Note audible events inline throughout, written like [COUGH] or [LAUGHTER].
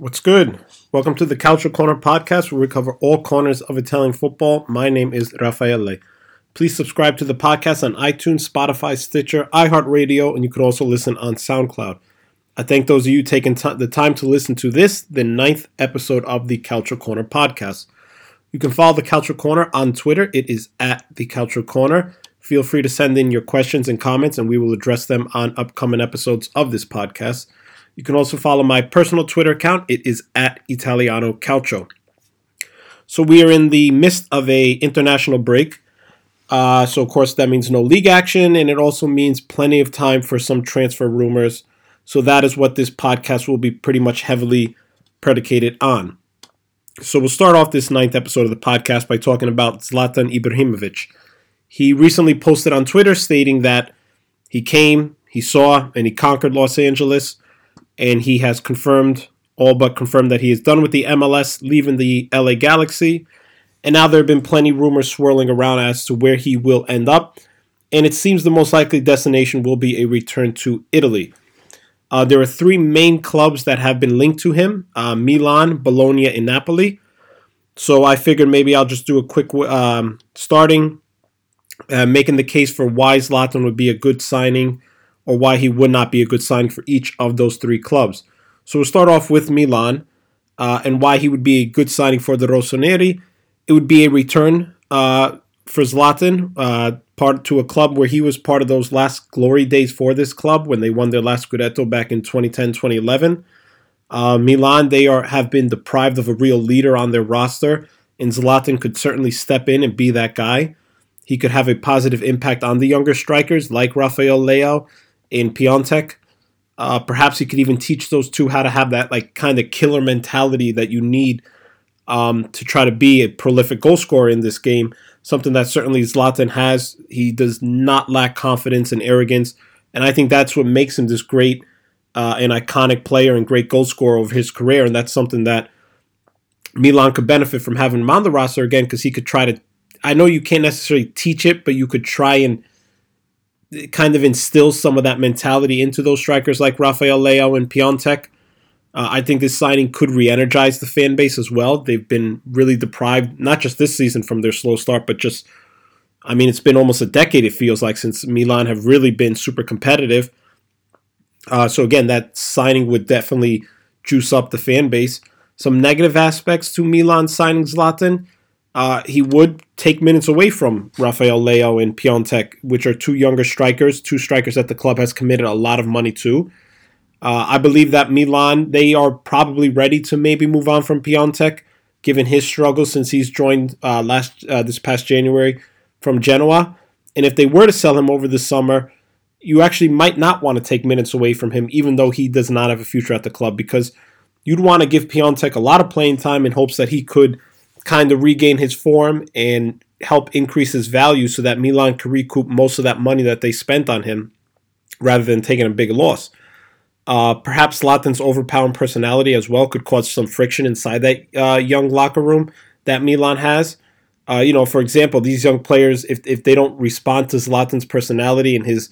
What's good? Welcome to the Calcio Corner podcast where we cover all corners of Italian football. My name is Raffaele. Please subscribe to the podcast on iTunes, Spotify, Stitcher, iHeartRadio, and you can also listen on SoundCloud. I thank those of you taking t- the time to listen to this, the ninth episode of the Calcio Corner podcast. You can follow the Calcio Corner on Twitter. It is at the Calcio Corner. Feel free to send in your questions and comments, and we will address them on upcoming episodes of this podcast. You can also follow my personal Twitter account. It is at Italiano Calcio. So we are in the midst of a international break. Uh, so of course that means no league action, and it also means plenty of time for some transfer rumors. So that is what this podcast will be pretty much heavily predicated on. So we'll start off this ninth episode of the podcast by talking about Zlatan Ibrahimovic. He recently posted on Twitter stating that he came, he saw, and he conquered Los Angeles and he has confirmed, all but confirmed, that he is done with the MLS, leaving the LA Galaxy. And now there have been plenty rumors swirling around as to where he will end up. And it seems the most likely destination will be a return to Italy. Uh, there are three main clubs that have been linked to him uh, Milan, Bologna, and Napoli. So I figured maybe I'll just do a quick um, starting, uh, making the case for why Zlatan would be a good signing or why he would not be a good signing for each of those three clubs. So we'll start off with Milan uh, and why he would be a good signing for the Rossoneri. It would be a return uh, for Zlatan, uh, part to a club where he was part of those last glory days for this club when they won their last Scudetto back in 2010, 2011. Uh, Milan, they are have been deprived of a real leader on their roster, and Zlatan could certainly step in and be that guy. He could have a positive impact on the younger strikers like Rafael Leao in Piatek. Uh, perhaps he could even teach those two how to have that like kind of killer mentality that you need um, to try to be a prolific goal scorer in this game. Something that certainly Zlatan has. He does not lack confidence and arrogance, and I think that's what makes him this great uh, and iconic player and great goal scorer of his career. And that's something that Milan could benefit from having him on the roster again because he could try to. I know you can't necessarily teach it, but you could try and kind of instills some of that mentality into those strikers like Rafael Leao and Piatek. Uh, I think this signing could re-energize the fan base as well. They've been really deprived, not just this season from their slow start, but just, I mean, it's been almost a decade. It feels like since Milan have really been super competitive. Uh, so again, that signing would definitely juice up the fan base. Some negative aspects to Milan signing Zlatan uh, he would take minutes away from Rafael Leao and Piatek, which are two younger strikers, two strikers that the club has committed a lot of money to. Uh, I believe that Milan, they are probably ready to maybe move on from Piatek, given his struggles since he's joined uh, last uh, this past January from Genoa. And if they were to sell him over the summer, you actually might not want to take minutes away from him, even though he does not have a future at the club, because you'd want to give Piatek a lot of playing time in hopes that he could kind of regain his form and help increase his value so that Milan can recoup most of that money that they spent on him rather than taking a big loss. Uh, perhaps Zlatan's overpowering personality as well could cause some friction inside that uh, young locker room that Milan has. Uh, you know, for example, these young players, if, if they don't respond to Zlatan's personality and his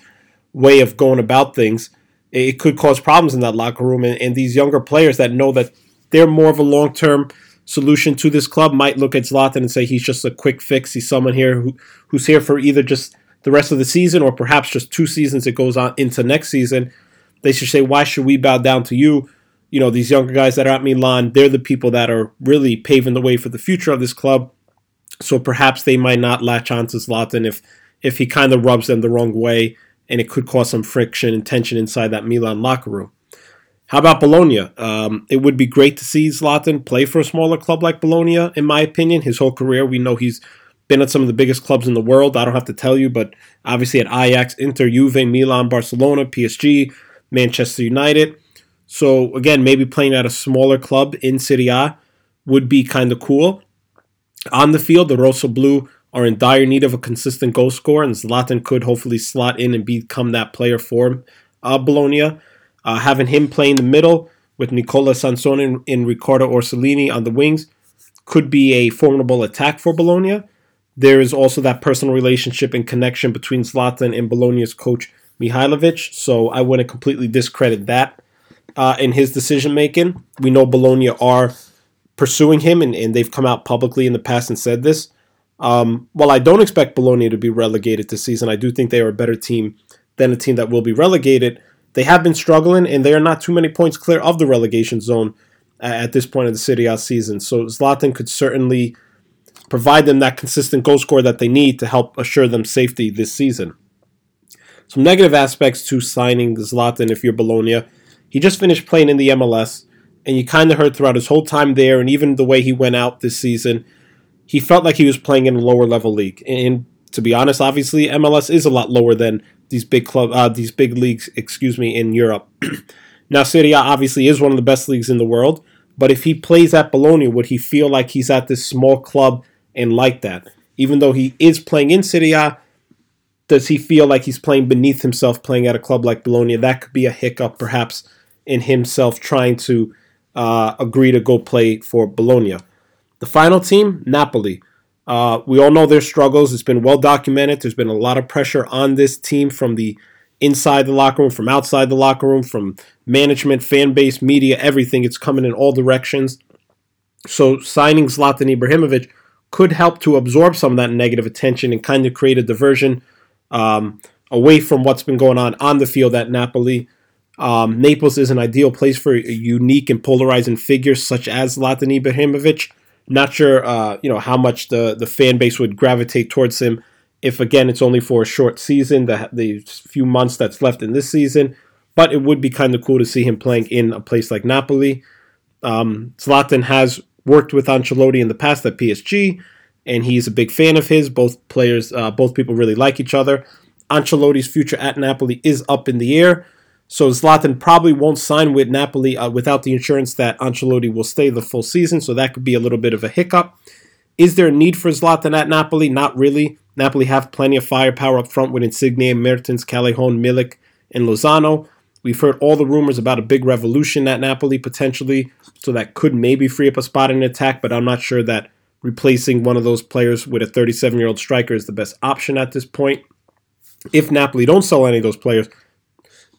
way of going about things, it could cause problems in that locker room. And, and these younger players that know that they're more of a long term solution to this club might look at Zlatan and say he's just a quick fix. He's someone here who, who's here for either just the rest of the season or perhaps just two seasons. It goes on into next season. They should say, why should we bow down to you? You know, these younger guys that are at Milan, they're the people that are really paving the way for the future of this club. So perhaps they might not latch on to Zlatan if if he kind of rubs them the wrong way, and it could cause some friction and tension inside that Milan locker room. How about Bologna? Um, it would be great to see Zlatan play for a smaller club like Bologna, in my opinion. His whole career, we know he's been at some of the biggest clubs in the world. I don't have to tell you, but obviously at Ajax, Inter, Juve, Milan, Barcelona, PSG, Manchester United. So again, maybe playing at a smaller club in Serie A would be kind of cool. On the field, the Rossoblu are in dire need of a consistent goal scorer, and Zlatan could hopefully slot in and become that player for uh, Bologna. Uh, having him play in the middle with Nicola Sansone and, and Riccardo Orsolini on the wings could be a formidable attack for Bologna. There is also that personal relationship and connection between Zlatan and Bologna's coach Mihajlovic, so I wouldn't completely discredit that. uh, in his decision making. We know Bologna are pursuing him, and, and they've come out publicly in the past and said this. Um, while I don't expect Bologna to be relegated this season, I do think they are a better team than a team that will be relegated. They have been struggling, and they are not too many points clear of the relegation zone at this point of the Serie A season. So Zlatan could certainly provide them that consistent goal score that they need to help assure them safety this season. Some negative aspects to signing Zlatan if you're Bologna. He just finished playing in the MLS, and you kind of heard throughout his whole time there, and even the way he went out this season, he felt like he was playing in a lower level league. And to be honest, obviously MLS is a lot lower than these big club, uh, these big leagues, excuse me, in Europe. [CLEARS THROAT] now Serie A obviously is one of the best leagues in the world, but if he plays at Bologna, would he feel like he's at this small club and like that? Even though he is playing in Serie A, does he feel like he's playing beneath himself playing at a club like Bologna? That could be a hiccup, perhaps, in himself trying to uh, agree to go play for Bologna. The final team, Napoli. Uh, we all know their struggles. It's been well documented. There's been a lot of pressure on this team from the inside the locker room, from outside the locker room, from management, fan base, media, everything. It's coming in all directions. So signing Zlatan Ibrahimovic could help to absorb some of that negative attention and kind of create a diversion um, away from what's been going on on the field at Napoli. Um, Naples is an ideal place for a unique and polarizing figures such as Zlatan Ibrahimovic. Not sure, uh, you know, how much the, the fan base would gravitate towards him if, again, it's only for a short season, the, the few months that's left in this season. But it would be kind of cool to see him playing in a place like Napoli. Um, Zlatan has worked with Ancelotti in the past at PSG, and he's a big fan of his. Both players, uh, both people really like each other. Ancelotti's future at Napoli is up in the air. So Zlatan probably won't sign with Napoli uh, without the insurance that Ancelotti will stay the full season. So that could be a little bit of a hiccup. Is there a need for Zlatan at Napoli? Not really. Napoli have plenty of firepower up front with Insigne, Mertens, Callejon, Milik, and Lozano. We've heard all the rumors about a big revolution at Napoli potentially, so that could maybe free up a spot in attack, but I'm not sure that replacing one of those players with a 37 year old striker is the best option at this point. If Napoli don't sell any of those players,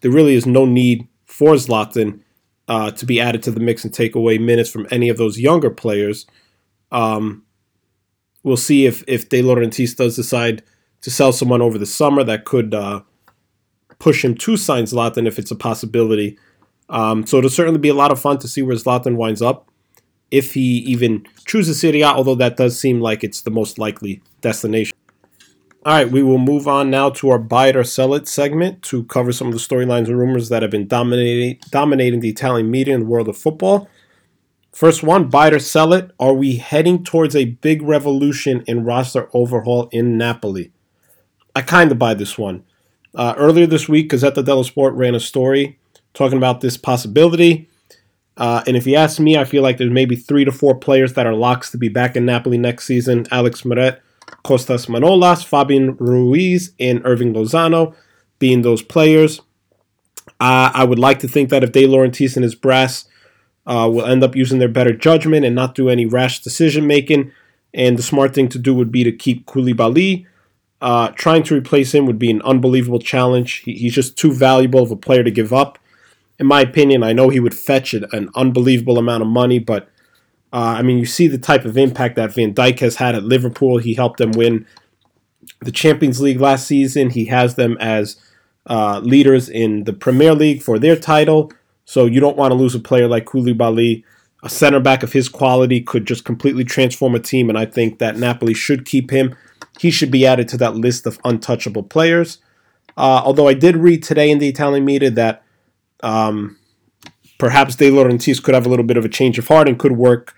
there really is no need for Zlatan uh, to be added to the mix and take away minutes from any of those younger players. Um, we'll see if if De Laurentiis does decide to sell someone over the summer that could uh, push him to sign Zlatan if it's a possibility. Um, so it'll certainly be a lot of fun to see where Zlatan winds up if he even chooses Serie A, although that does seem like it's the most likely destination. All right, we will move on now to our buy it or sell it segment to cover some of the storylines and rumors that have been dominating dominating the Italian media and the world of football. First one, buy it or sell it. Are we heading towards a big revolution in roster overhaul in Napoli? I kind of buy this one. Uh, earlier this week, Gazzetta dello Sport ran a story talking about this possibility. Uh, and if you ask me, I feel like there's maybe three to four players that are locks to be back in Napoli next season. Alex Meret, Costas Manolas, Fabian Ruiz, and Hirving Lozano being those players. Uh, I would like to think that if De Laurentiis and his brass uh, will end up using their better judgment and not do any rash decision making, and the smart thing to do would be to keep Koulibaly. Uh, trying to replace him would be an unbelievable challenge. He, he's just too valuable of a player to give up. In my opinion, I know he would fetch an unbelievable amount of money, but uh, I mean, you see the type of impact that Van Dijk has had at Liverpool. He helped them win the Champions League last season. He has them as uh, leaders in the Premier League for their title. So you don't want to lose a player like Koulibaly. A center back of his quality could just completely transform a team, and I think that Napoli should keep him. He should be added to that list of untouchable players. Uh, although I did read today in the Italian media that um, perhaps De Laurentiis could have a little bit of a change of heart and could work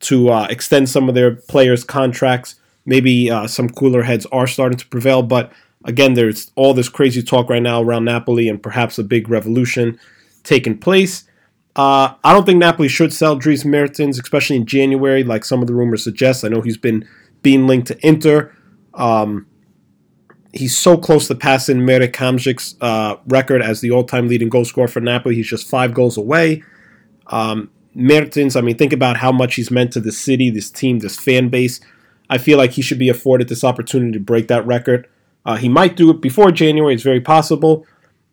to uh, extend some of their players' contracts. Maybe uh, some cooler heads are starting to prevail, but again, there's all this crazy talk right now around Napoli and perhaps a big revolution taking place. Uh, I don't think Napoli should sell Dries Mertens, especially in January, like some of the rumors suggest. I know he's been being linked to Inter. Um, he's so close to passing Marek Hamšík's uh, record as the all-time leading goal scorer for Napoli. He's just five goals away. Um, Mertens, I mean, think about how much he's meant to the city, this team, this fan base. I feel like he should be afforded this opportunity to break that record. Uh, he might do it before January. It's very possible.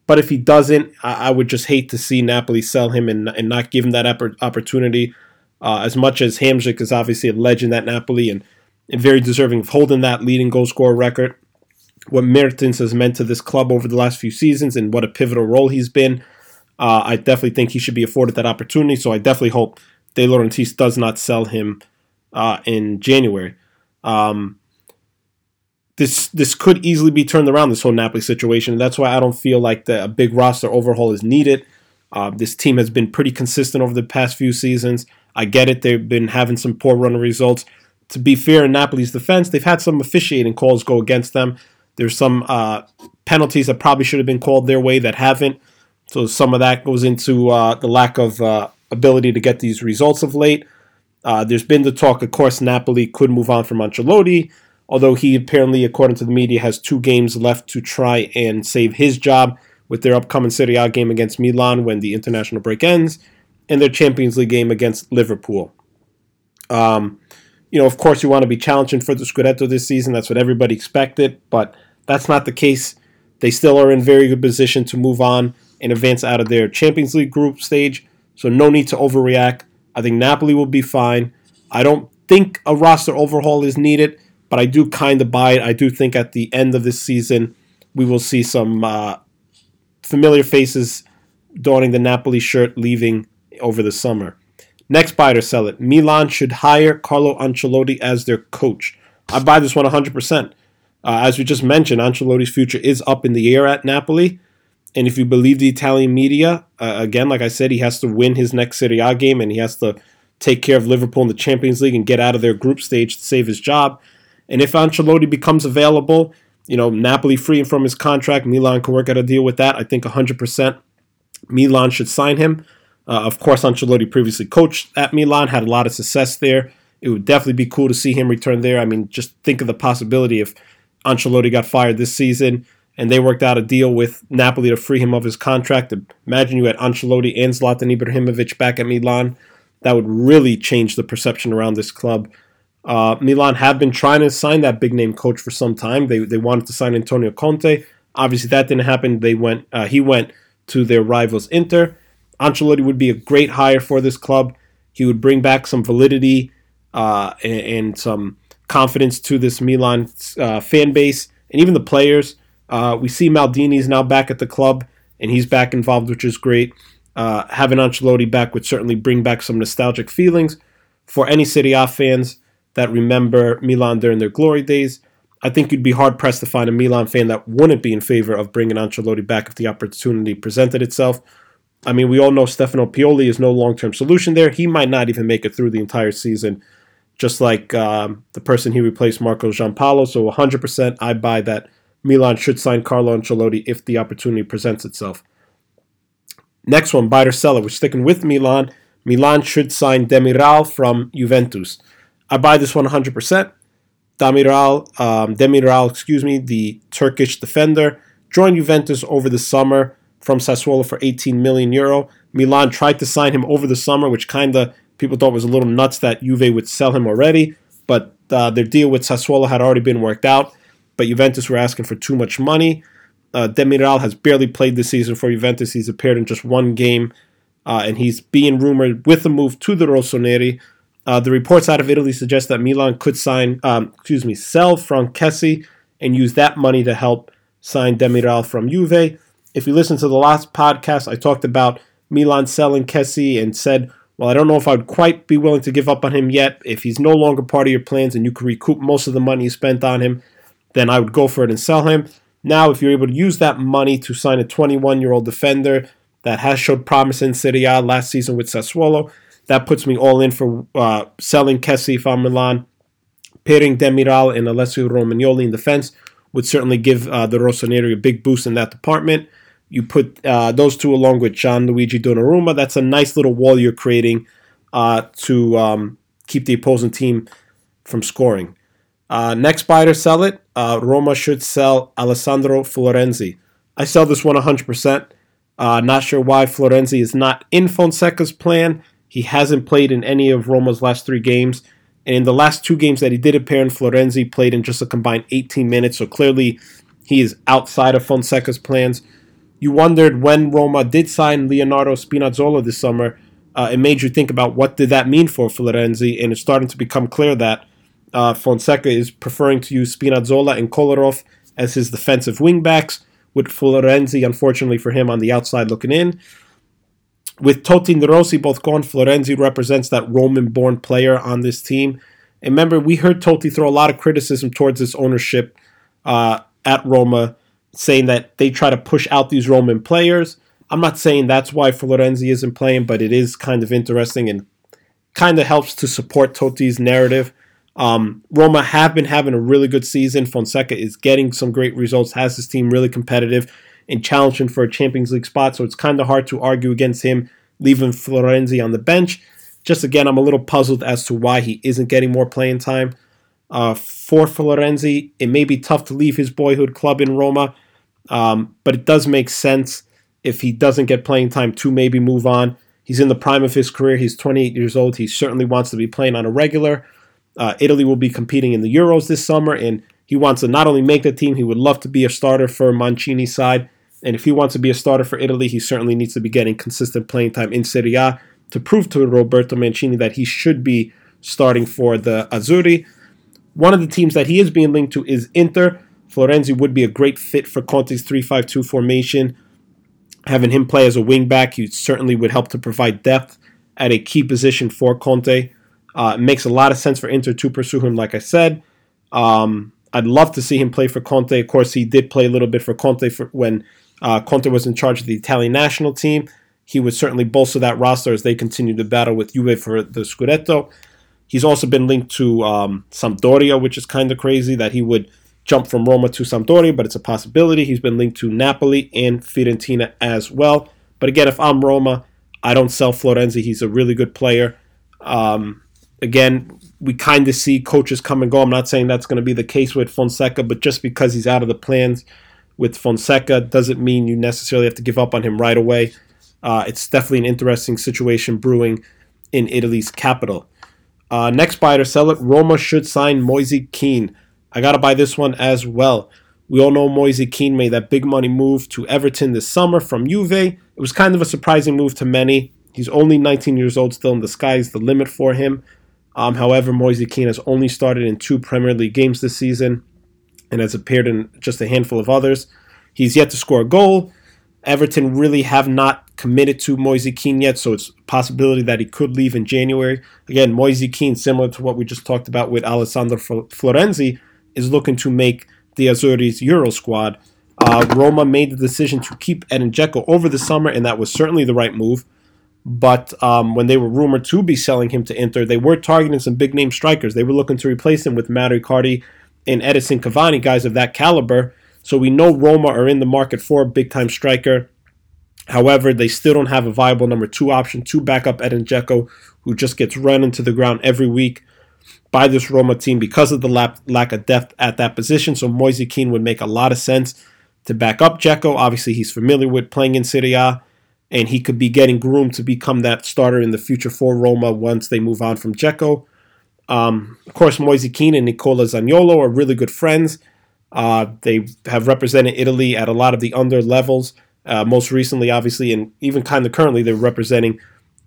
But if he doesn't, I, I would just hate to see Napoli sell him and, and not give him that opportunity. Uh, as much as Hamsik is obviously a legend at Napoli and, and very deserving of holding that leading goal scorer record, what Mertens has meant to this club over the last few seasons and what a pivotal role he's been, uh, I definitely think he should be afforded that opportunity. So I definitely hope De Laurentiis does not sell him uh, in January. Um, this this could easily be turned around. This whole Napoli situation. That's why I don't feel like the, a big roster overhaul is needed. Uh, this team has been pretty consistent over the past few seasons. I get it; they've been having some poor run of results. To be fair, in Napoli's defense, they've had some officiating calls go against them. There's some uh, penalties that probably should have been called their way that haven't. So some of that goes into uh, the lack of uh, ability to get these results of late. Uh, there's been the talk, of course, Napoli could move on from Ancelotti, although he apparently, according to the media, has two games left to try and save his job with their upcoming Serie A game against Milan when the international break ends, and their Champions League game against Liverpool. Um, you know, of course, you want to be challenging for the Scudetto this season. That's what everybody expected, but that's not the case. They still are in very good position to move on and advance out of their Champions League group stage. So no need to overreact. I think Napoli will be fine. I don't think a roster overhaul is needed, but I do kind of buy it. I do think at the end of this season, we will see some uh, familiar faces donning the Napoli shirt leaving over the summer. Next buy or sell it. Milan should hire Carlo Ancelotti as their coach. I buy this one 100%. Uh, as we just mentioned, Ancelotti's future is up in the air at Napoli. And if you believe the Italian media, uh, again, like I said, he has to win his next Serie A game and he has to take care of Liverpool in the Champions League and get out of their group stage to save his job. And if Ancelotti becomes available, you know, Napoli freeing from his contract, Milan can work out a deal with that. I think 100% Milan should sign him. Uh, of course, Ancelotti previously coached at Milan, had a lot of success there. It would definitely be cool to see him return there. I mean, just think of the possibility if Ancelotti got fired this season and they worked out a deal with Napoli to free him of his contract. Imagine you had Ancelotti and Zlatan Ibrahimovic back at Milan. That would really change the perception around this club. Uh, Milan have been trying to sign that big name coach for some time. They, they wanted to sign Antonio Conte. Obviously, that didn't happen. They went. Uh, he went to their rivals Inter. Ancelotti would be a great hire for this club. He would bring back some validity uh, and, and, some confidence to this Milan uh, fan base and even the players. Uh, we see Maldini's now back at the club, and he's back involved, which is great. Uh, having Ancelotti back would certainly bring back some nostalgic feelings for any Serie A fans that remember Milan during their glory days. I think you'd be hard pressed to find a Milan fan that wouldn't be in favor of bringing Ancelotti back if the opportunity presented itself. I mean, we all know Stefano Pioli is no long term solution there. He might not even make it through the entire season, just like um, the person he replaced, Marco Giampaolo. So 100% I buy that Milan should sign Carlo Ancelotti if the opportunity presents itself. Next one, buy or seller. We're sticking with Milan. Milan should sign Demiral from Juventus. I buy this one 100%. Demiral, um, Demiral, excuse me, the Turkish defender, joined Juventus over the summer from Sassuolo for 18 million euro. Milan tried to sign him over the summer, which kind of people thought was a little nuts that Juve would sell him already. But uh, their deal with Sassuolo had already been worked out but Juventus were asking for too much money. Uh, Demiral has barely played this season for Juventus. He's appeared in just one game, uh, and he's being rumored with a move to the Rossoneri. Uh, the reports out of Italy suggest that Milan could sign, um, excuse me, sell Kessie and use that money to help sign Demiral from Juve. If you listen to the last podcast, I talked about Milan selling Kessie and said, well, I don't know if I would quite be willing to give up on him yet. If he's no longer part of your plans and you can recoup most of the money you spent on him, then I would go for it and sell him. Now, if you're able to use that money to sign a 21 year old defender that has showed promise in Serie A last season with Sassuolo, that puts me all in for uh, selling Kessie from Milan. Pairing Demiral and Alessio Romagnoli in defense would certainly give uh, the Rossoneri a big boost in that department. You put uh, those two along with Gianluigi Donnarumma. That's a nice little wall you're creating uh, to um, keep the opposing team from scoring. Uh, next buy or sell it. Uh, Roma should sell Alessandro Florenzi. I sell this one 100%. Uh, not sure why Florenzi is not in Fonseca's plan. He hasn't played in any of Roma's last three games. And in the last two games that he did appear in, Florenzi played in just a combined 18 minutes. So clearly he is outside of Fonseca's plans. you wondered when Roma did sign Leonardo Spinazzola this summer, uh, it made you think about what did that mean for Florenzi, and it's starting to become clear that uh, Fonseca is preferring to use Spinazzola and Kolarov as his defensive wingbacks, with Florenzi, unfortunately for him, on the outside looking in. With Totti and Rossi both gone, Florenzi represents that Roman-born player on this team. And remember, we heard Totti throw a lot of criticism towards this ownership uh, at Roma, saying that they try to push out these Roman players. I'm not saying that's why Florenzi isn't playing, but it is kind of interesting and kind of helps to support Totti's narrative. Um, Roma have been having a really good season. Fonseca is getting some great results, has his team really competitive and challenging for a Champions League spot. So it's kind of hard to argue against him leaving Florenzi on the bench. Just again, I'm a little puzzled as to why he isn't getting more playing time. Uh, for Florenzi, it may be tough to leave his boyhood club in Roma, um, but it does make sense if he doesn't get playing time to maybe move on. He's in the prime of his career. He's 28 years old. He certainly wants to be playing on a regular. Uh, Italy will be competing in the Euros this summer, and he wants to not only make the team, he would love to be a starter for Mancini's side. And if he wants to be a starter for Italy, he certainly needs to be getting consistent playing time in Serie A to prove to Roberto Mancini that he should be starting for the Azzurri. One of the teams that he is being linked to is Inter. Florenzi would be a great fit for Conte's 3-5-2 formation. Having him play as a wingback, he certainly would help to provide depth at a key position for Conte. Uh, it makes a lot of sense for Inter to pursue him, like I said. Um, I'd love to see him play for Conte. Of course, he did play a little bit for Conte for when uh, Conte was in charge of the Italian national team. He would certainly bolster that roster as they continue to battle with Juve for the Scudetto. He's also been linked to um, Sampdoria, which is kind of crazy that he would jump from Roma to Sampdoria, but it's a possibility. He's been linked to Napoli and Fiorentina as well. But again, if I'm Roma, I don't sell Florenzi. He's a really good player. Um, again, we kind of see coaches come and go. I'm not saying that's going to be the case with Fonseca, but just because he's out of the plans with Fonseca doesn't mean you necessarily have to give up on him right away. Uh, it's definitely an interesting situation brewing in Italy's capital. Uh, next buy or sell it, Roma should sign Moise Kean. I got to buy this one as well. We all know Moise Kean made that big money move to Everton this summer from Juve. It was kind of a surprising move to many. He's only 19 years old still, and the sky's the limit for him. Um, however, Moise Kean has only started in two Premier League games this season and has appeared in just a handful of others. He's yet to score a goal. Everton really have not committed to Moise Kean yet, so it's a possibility that he could leave in January. Again, Moise Kean, similar to what we just talked about with Alessandro Florenzi, is looking to make the Azzurri's Euro squad. Uh, Roma made the decision to keep Edin Dzeko over the summer, and that was certainly the right move. But um, when they were rumored to be selling him to Inter, they were targeting some big name strikers. They were looking to replace him with Mauro Icardi and Edinson Cavani, guys of that caliber. So we know Roma are in the market for a big time striker. However, they still don't have a viable number two option to back up Edin Dzeko, who just gets run into the ground every week by this Roma team because of the lap, lack of depth at that position. So Moise Kean would make a lot of sense to back up Dzeko. Obviously, he's familiar with playing in Serie A, and he could be getting groomed to become that starter in the future for Roma once they move on from Dzeko. Um, of course, Moise Kean and Nicola Zaniolo are really good friends. Uh, they have represented Italy at a lot of the under levels. Uh, most recently, obviously, and even kind of currently, they're representing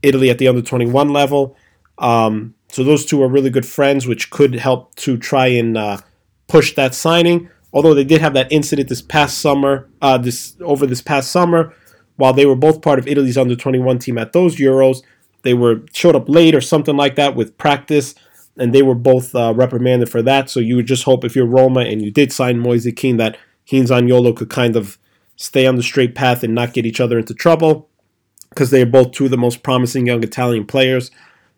Italy at the under 21 level. Um, so those two are really good friends, which could help to try and uh, push that signing. Although they did have that incident this past summer, uh, this over this past summer, while they were both part of Italy's under 21 team at those Euros, they were showed up late or something like that with practice and they were both uh, reprimanded for that. So you would just hope if you're Roma and you did sign Moise Kean that he and could kind of stay on the straight path and not get each other into trouble because they are both two of the most promising young Italian players.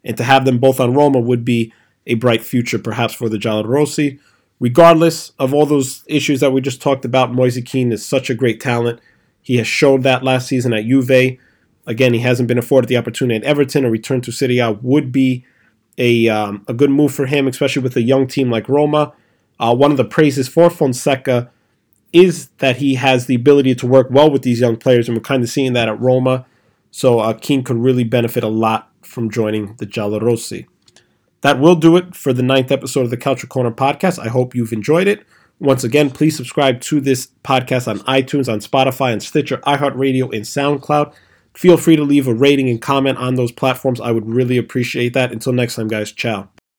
And to have them both on Roma would be a bright future, perhaps, for the Giallorossi. Regardless of all those issues that we just talked about, Moise Kean is such a great talent. He has showed that last season at Juve. Again, he hasn't been afforded the opportunity at Everton. A return to A would be a, um, a good move for him, especially with a young team like Roma. Uh, one of the praises for Fonseca is that he has the ability to work well with these young players, and we're kind of seeing that at Roma. So uh, Kean could really benefit a lot from joining the Giallorossi. That will do it for the ninth episode of the Calcio Corner podcast. I hope you've enjoyed it. Once again, please subscribe to this podcast on iTunes, on Spotify, and Stitcher, iHeartRadio, and SoundCloud. Feel free to leave a rating and comment on those platforms. I would really appreciate that. Until next time, guys, ciao.